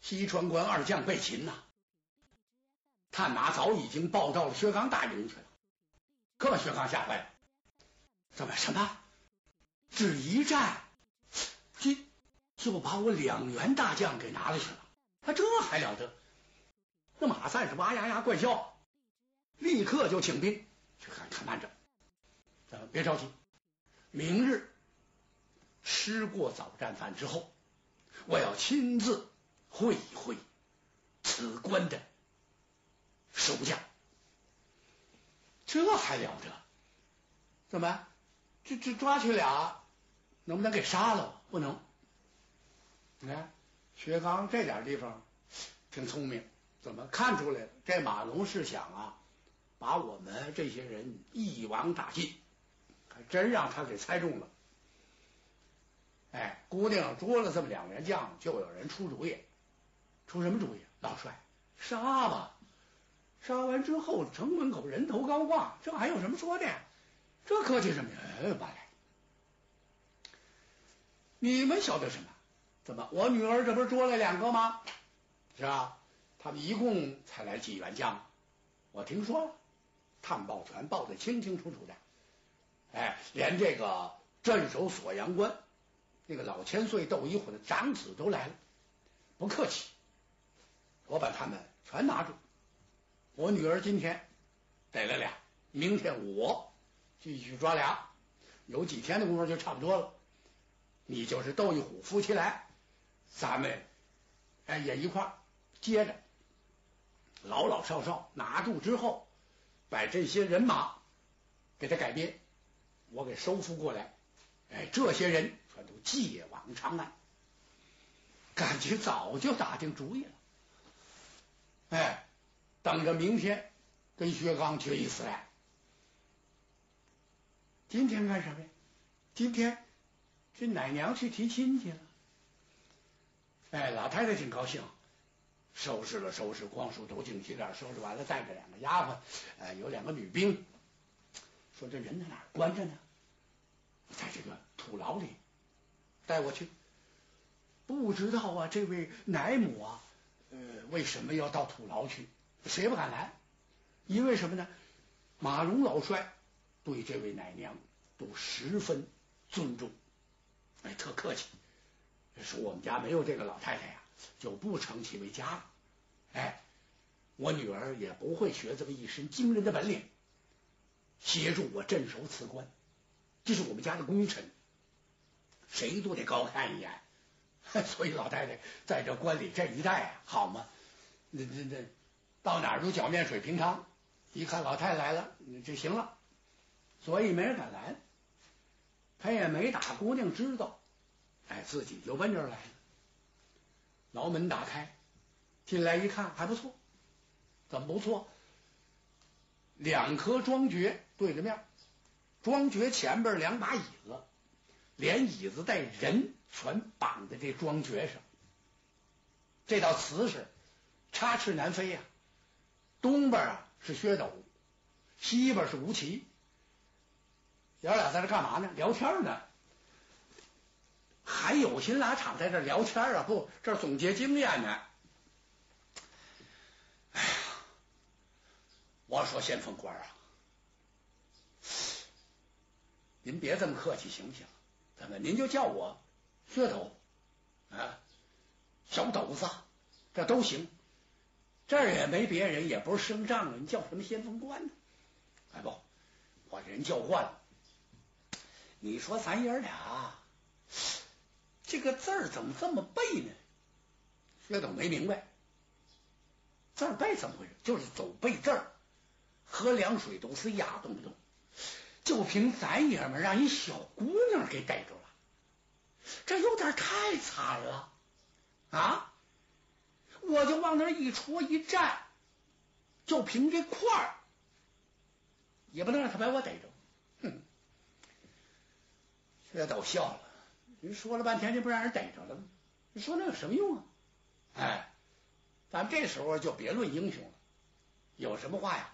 西川关二将被擒呐，探马早已经报到了薛刚大营去了。可把薛刚吓坏了，怎么什么？只一战，这就把我两员大将给拿了去了？他这还了得？那马三是哇呀呀怪笑，立刻就请兵。去看看慢着，咱们别着急，明日吃过早战饭之后，我要亲自会一会此关的守将。这还了得？怎么？这这抓去俩，能不能给杀了？不能。你看薛刚这点地方挺聪明，怎么看出来？这马龙是想啊，把我们这些人一网打尽，还真让他给猜中了。哎，姑娘捉了这么两员将，就有人出主意，出什么主意？老帅，杀吧！杀完之后，城门口人头高挂，这还有什么说的？这客气什么呀？罢了。你们晓得什么？怎么？我女儿这不是捉了两个吗？是啊？他们一共才来几员将？我听说了，探报全报的清清楚楚的。哎，连这个镇守锁阳关那个老千岁窦一虎的长子都来了。不客气，我把他们全拿住。我女儿今天逮了俩，明天我继续抓俩，有几天的功夫就差不多了。你就是窦一虎夫妻来，咱们哎也一块接着老老少少拿住之后，把这些人马给他改编，我给收复过来。哎，这些人全都借往长安，感觉早就打定主意了。哎。等着明天跟薛刚决一死战。今天干什么呀？今天这奶娘去提亲去了。哎，老太太挺高兴，收拾了收拾，光束都净洗脸，收拾完了，带着两个丫鬟，呃，有两个女兵，说这人在哪关着呢？在这个土牢里，带我去。不知道啊，这位奶母啊，呃，为什么要到土牢去？谁不敢来？因为什么呢？马龙老帅对这位奶娘都十分尊重，哎，特客气。说我们家没有这个老太太呀，就不称其为家了。哎，我女儿也不会学这么一身惊人的本领，协助我镇守此关，这是我们家的功臣，谁都得高看一眼。所以老太太在这关里这一带啊，好吗？那那那。到哪儿都脚面水平常，一看老太太来了就行了，所以没人敢拦，他也没打姑娘知道，哎，自己就奔这儿来了。牢门打开，进来一看还不错，怎么不错？两颗庄爵对着面，庄爵前边两把椅子，连椅子带人全绑在这庄爵上，这道瓷实，插翅难飞呀。东边啊是薛斗，西边是吴奇，爷俩在这干嘛呢？聊天呢，还有心拉场在这聊天啊？不，这总结经验呢。哎呀，我说先锋官啊，您别这么客气行不行？您就叫我薛斗啊，小斗子，这都行。这儿也没别人，也不是升帐了，你叫什么先锋官呢？哎不，我人叫惯了。你说咱爷俩这个字儿怎么这么背呢？薛董没明白，字儿背怎么回事？就是走背字儿，喝凉水都是牙，动不动就凭咱爷们让一小姑娘给逮住，这有点太惨了啊！我就往那一戳一站，就凭这块儿，也不能让他把我逮着。哼，这都笑了，你说了半天，你不让人逮着了吗？你说那有什么用啊？哎，咱这时候就别论英雄了，有什么话呀？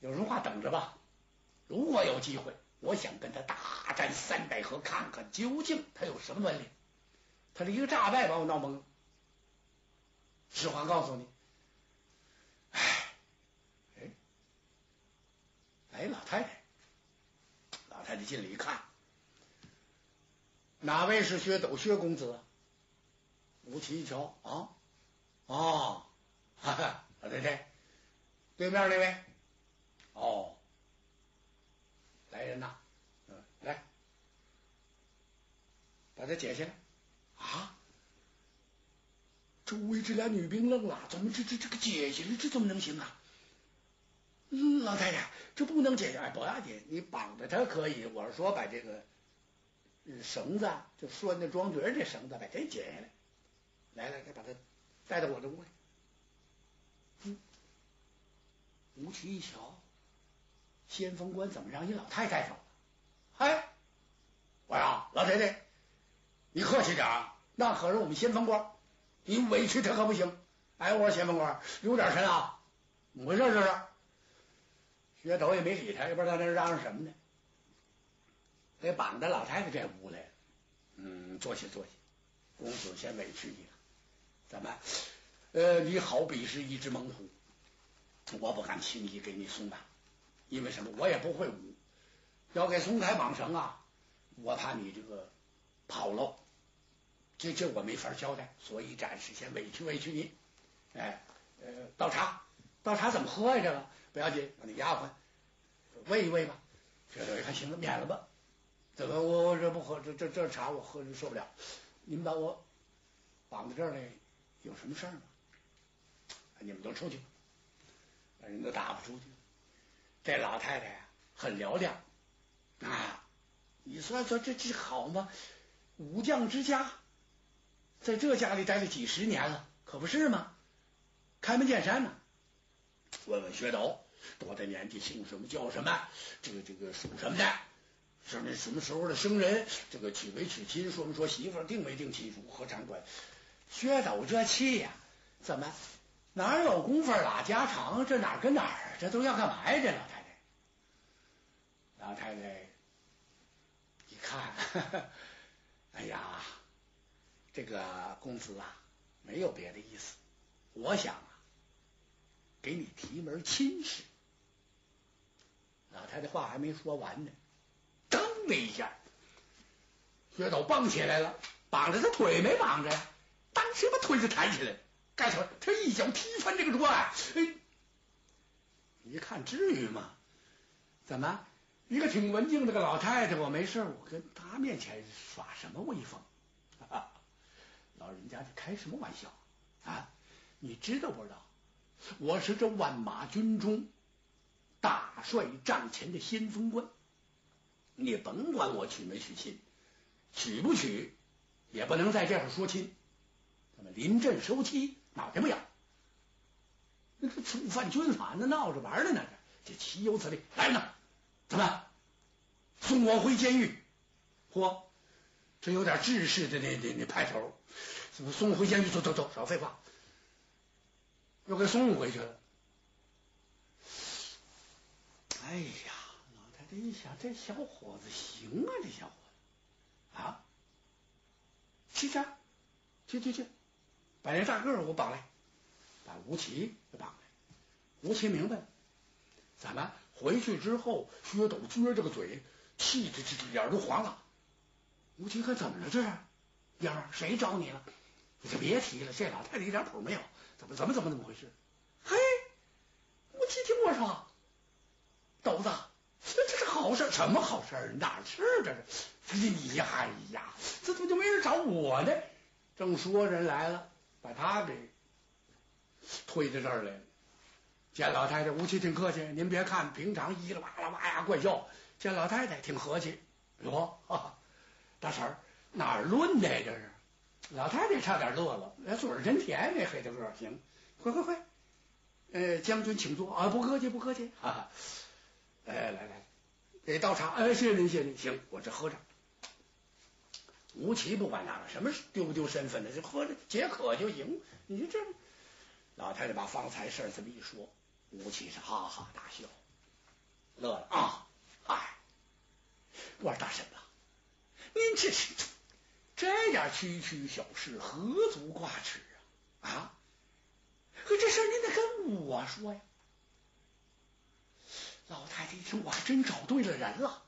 有什么话等着吧。如果有机会，我想跟他大战三百合，看看究竟他有什么本领。他这一个诈败把我闹懵了。实话告诉你，哎，哎，哎，老太太，老太太进来一看，哪位是薛斗？薛公子？吴奇一瞧，啊，哦，哈哈，老太太，对面那位，哦，来人呐，嗯，来，把他解下来，啊。周围这俩女兵愣了，怎么这这这个解下来，这怎么能行啊？老太太，这不能解下来，不要紧，你绑着他可以。我是说，把这个绳子，就拴那装嘴这绳子，把这解下来。来来，再把他带到我这屋里。吴奇一瞧，先锋官怎么让一老太太走了？嗨，我呀，老太太，你客气点啊，那可是我们先锋官。你委屈他可不行！哎，我说先锋官，留点神啊！怎么回事这是？薛斗也没理他，也不知道在那嚷嚷什么呢。得绑着老太太这屋来了。嗯，坐下坐下。公子先委屈你了。怎么？呃，你好比是一只猛虎，我不敢轻易给你松绑，因为什么？我也不会舞，要给松开绑绳啊，我怕你这个跑喽。这这我没法交代，所以暂时先委屈委屈你。哎，呃，倒茶，倒茶怎么喝呀？这个不要紧，让那丫鬟喂一喂吧。这一看行了，免了吧。怎么我我这不喝这这这茶我喝着受不了。你们把我绑在这儿来，有什么事儿吗？你们都出去，把人都打发出去。这老太太呀，很嘹亮啊！你说说这这好吗？武将之家。在这家里待了几十年了，可不是吗？开门见山呢，问问薛斗多大年纪，姓什么叫什么，这个这个属什么的，什么什么时候的生人，这个娶没娶亲，说没说媳妇，定没定亲，如何掌管？薛斗这气呀，怎么哪有功夫拉家常？这哪跟哪儿？这都要干嘛呀？这老太，老太太一看，哎呀！这个公子啊，没有别的意思，我想啊，给你提门亲事。老太太话还没说完呢，噔的一下，薛斗蹦起来了，绑着他腿没绑着呀？当时把腿就抬起来了，盖头他一脚踢翻这个桌啊。哎，一看至于吗？怎么一个挺文静的个老太太，我没事，我跟她面前耍什么威风？老人家，你开什么玩笑啊？你知道不知道？我是这万马军中大帅帐前的先锋官，你甭管我娶没娶亲，娶不娶也不能在这儿说亲。怎么临阵收妻？脑袋不痒？那是触犯军法，那闹着玩的呢？这岂有此理！来人呐，怎么送我回监狱？嚯！这有点志士的那那那派头，怎么送回监狱？走走走，少废话，又给送回去了。哎呀，老太太一想，这小伙子行啊，这小伙子啊，去去去去去，把那大个儿给我绑来，把吴奇给绑来。吴奇明白了，怎么回去之后，薛斗撅着个嘴，气的这脸都黄了。吴奇可怎么了？这是燕儿，谁找你了？你就别提了，这老太太一点谱没有，怎么怎么怎么怎么回事？嘿，吴奇听我说，斗子，这这是好事，什么好事？哪是这是？你呀，哎呀，这怎么就没人找我呢？正说人来了，把他给推到这儿来了。见老太太，吴奇挺客气，您别看平常咿啦哇啦哇呀怪叫，见老太太挺和气，哟。大婶儿哪儿论的呀这是？老太太差点乐了，那嘴儿真甜，那黑大个儿。行，快快快，呃，将军请坐啊，不客气不客气。哈哈，哎，来来，给倒茶。哎，谢谢您谢谢您。行，我这喝着。吴奇不管那个什么丢不丢身份的，就喝着解渴就行。你这老太太把方才事这么一说，吴起是哈哈大笑，乐了啊！哎，我说大婶子。您这这点区区小事，何足挂齿啊？啊！可这事您得跟我说呀。老太太一听，我还真找对了人了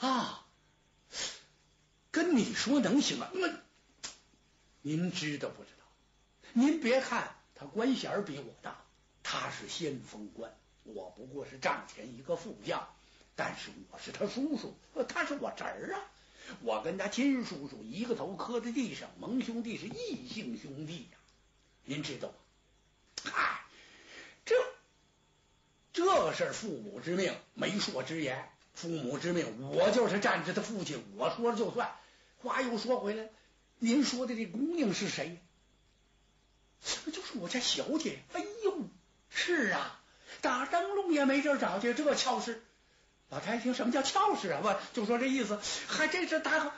啊！跟你说能行啊？那您知道不知道？您别看他官衔比我大，他是先锋官，我不过是帐前一个副将，但是我是他叔叔，他是我侄儿啊！我跟他亲叔叔一个头磕在地上，盟兄弟是异姓兄弟呀！您知道吗？嗨，这。这是父母之命，媒妁之言。父母之命，我就是站着他父亲，我说了就算。话又说回来，您说的这姑娘是谁？就是我家小姐。哎，是啊，打灯笼也没地儿找去，这俏事。老太太听什么叫俏事啊？不就说这意思？还真是大。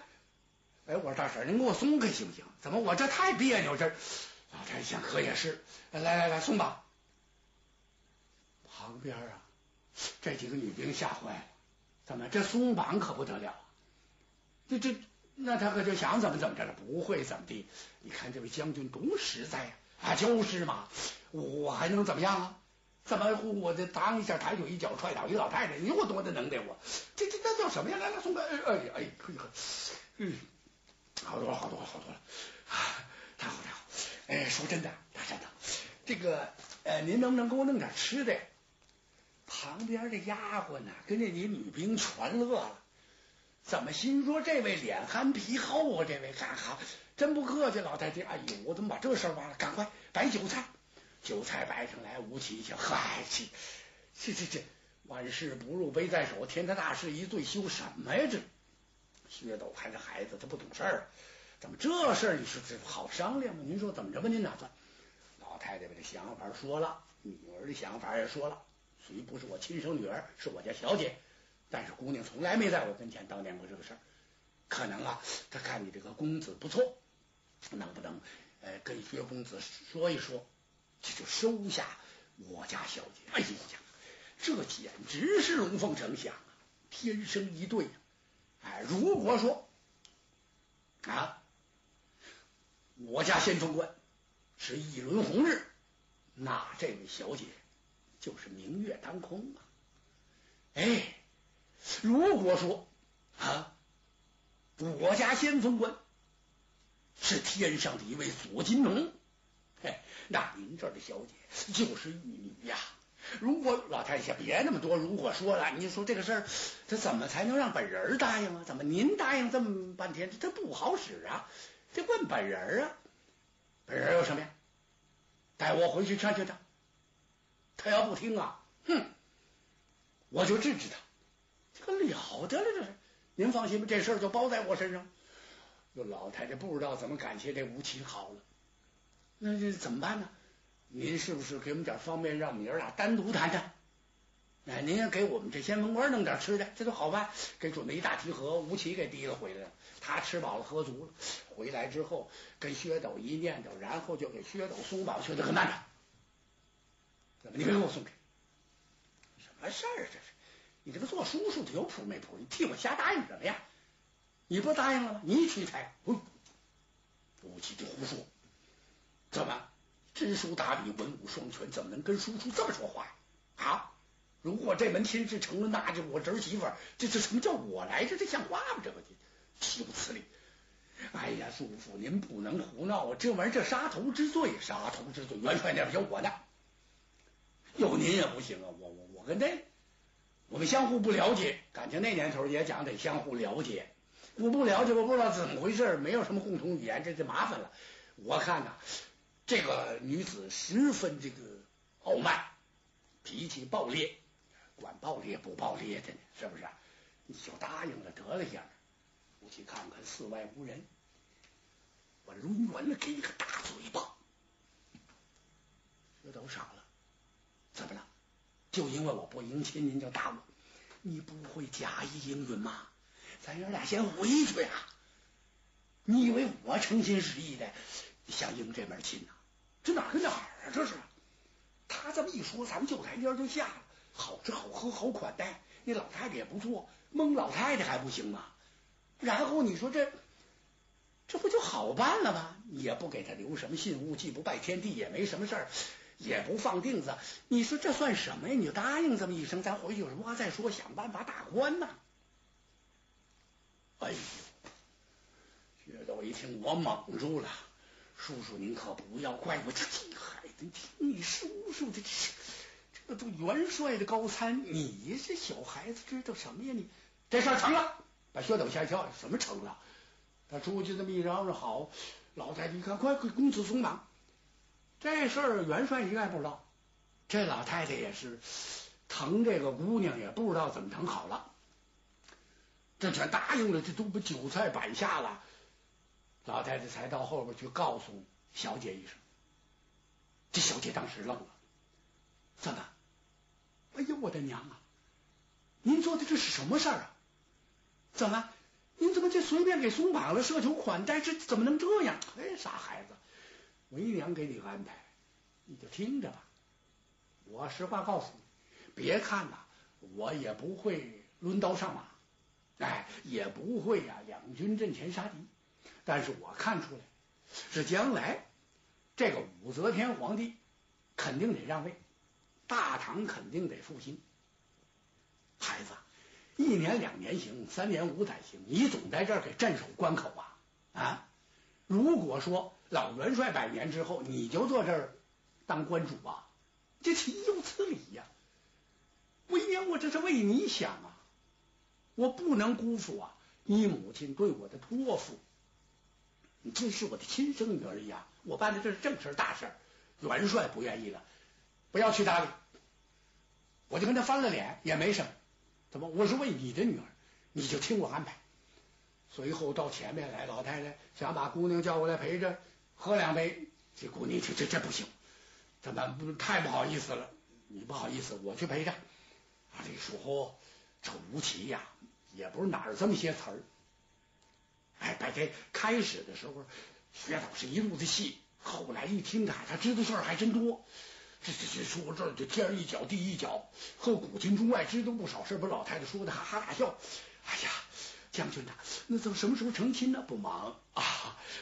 哎，我说大婶，您给我松开行不行？怎么我这太别扭？这老太太想可也是。来来来，松吧。旁边啊，这几个女兵吓坏了，怎么这松绑可不得了？这这那他可就想怎么怎么着了？不会怎么地？你看这位将军多实在呀！啊，啊就是嘛，我还能怎么样啊？怎么我这当一下抬腿一脚踹倒一老太太？你我多大能耐我？这这这叫什么呀？来来，松开！哎哎哎，可以可，嗯，好多了好多了好多了，太好太好！哎，说真的，大山子，这个呃，您能不能给我弄点吃的？旁边的丫鬟呢，跟着你女兵全乐了。怎么心说这位脸憨皮厚啊？这位干哈，真不客气，老太太。哎呦，我怎么把这事儿忘了？赶快摆酒菜，酒菜摆上来，吴起一瞧，嗨，这这这这万事不入杯在手，天下大事一醉休什么呀？这薛斗还是孩子，他不懂事儿。怎么这事儿你说这好商量吗？您说怎么着吧？您打算？老太太把这想法说了，女儿的想法也说了。谁不是我亲生女儿，是我家小姐，但是姑娘从来没在我跟前当念过这个事儿。可能啊，她看你这个公子不错，能不能呃跟薛公子说一说，这就收下我家小姐？哎呀，这简直是龙凤呈祥啊，天生一对。哎，如果说啊，我家先锋官是一轮红日，那这位小姐。就是明月当空啊！哎，如果说啊，我家先锋官是天上的一位左金龙，嘿，那您这儿的小姐就是玉女呀。如果老太太别那么多如果说了，你说这个事儿，这怎么才能让本人答应啊？怎么您答应这么半天，这不好使啊？得问本人啊，本人有什么呀？带我回去劝劝他。他要不听啊，哼，我就治治他，这了得了，这是。您放心吧，这事儿就包在我身上。这老太太不知道怎么感谢这吴奇好了，那这怎么办呢？您是不是给我们点方便，让我们爷俩单独谈谈？哎，您给我们这先锋官弄点吃的，这都好办。给准备一大提盒，吴奇给提了回来。他吃饱了喝足了，回来之后跟薛斗一念叨，然后就给薛斗松绑。薛斗可慢着。你别给我送给，什么事儿？这是你这个做叔叔的有谱没谱？你替我瞎答应什么呀？你不答应了吗？你屈才，不，吴起就胡说。怎么知书达理、文武双全，怎么能跟叔叔这么说话呀？啊！如果这门亲事成了，那就我侄媳妇，这这什么叫我来？着这像话吗？这个岂有此理！哎呀，叔父，您不能胡闹啊！这玩意儿这杀头之罪，杀头之罪，元帅那边有我呢。有您也不行啊！我我我跟这我们相互不了解，感情那年头也讲得相互了解。我不了解，我不知道怎么回事，没有什么共同语言，这就麻烦了。我看呐，这个女子十分这个傲慢，脾气暴烈，管暴烈不暴烈的呢，是不是？你就答应了得了下，我去看看寺外无人，我抡圆了给你个大嘴巴，这都傻了。怎么了？就因为我不迎亲，您就打我？你不会假意应允吗？咱爷俩先回去呀！你以为我诚心实意的想迎这门亲呐？这哪跟哪儿啊？这是他这么一说，咱们就台阶就下了。好吃好喝好款待，那老太太也不错，蒙老太太还不行吗？然后你说这这不就好办了吗？也不给他留什么信物，既不拜天地，也没什么事儿，也不放钉子。你说这算什么呀？你就答应这么一声，咱回去有什么话再说，想办法打官呐。哎呦，薛斗一听，我蒙住了。叔叔，您可不要怪我，这这孩子，听你叔叔的，这这都元帅的高参，你这小孩子知道什么呀？你这事成了，把薛斗吓一跳，什么成了？他出去这么一嚷嚷，好，老太太一看，快快，公子松绑。这事儿元帅一概不知道，这老太太也是疼这个姑娘，也不知道怎么疼好了。这全答应了，这都把酒菜摆下了。老太太才到后边去告诉小姐一声，这小姐当时愣了，怎么？哎呀，我的娘啊！您做的这是什么事儿啊？怎么？您怎么就随便给松绑了，设酒款待？这怎么能这样？哎，傻孩子，为娘给你安排，你就听着吧。我实话告诉你，别看呐，我也不会抡刀上马，哎，也不会呀两军阵前杀敌。但是我看出来，是将来这个武则天皇帝肯定得让位，大唐肯定得复兴。孩子，一年两年行，三年五载行，你总在这儿给镇守关口啊啊！如果说老元帅百年之后，你就坐这儿当官主啊，这岂有此理呀！为娘，我这是为你想啊，我不能辜负啊你母亲对我的托付。这是我的亲生女儿呀！我办的这是正事大事元帅不愿意了，不要去搭理，我就跟他翻了脸，也没什么。怎么？我是为你的女儿，你就听我安排。随后到前面来，老太太想把姑娘叫过来陪着喝两杯。这姑娘这这这不行，怎么太不好意思了？你不好意思，我去陪着。啊，这时候这吴奇呀，也不是哪儿这么些词儿。哎，白天开始的时候，薛导是一肚子气。后来一听他，他知道事儿还真多。这这这说这这天一脚地一脚，和古今中外知道不少事把老太太说的哈哈大笑。哎呀，将军呐，那怎什么时候成亲呢？不忙 啊，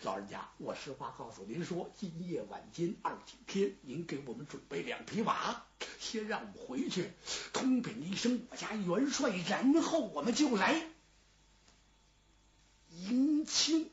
老人家，我实话告诉您说，今夜晚间二更天，您给我们准备两匹马，先让我们回去通禀一声我家元帅，然后我们就来。迎亲。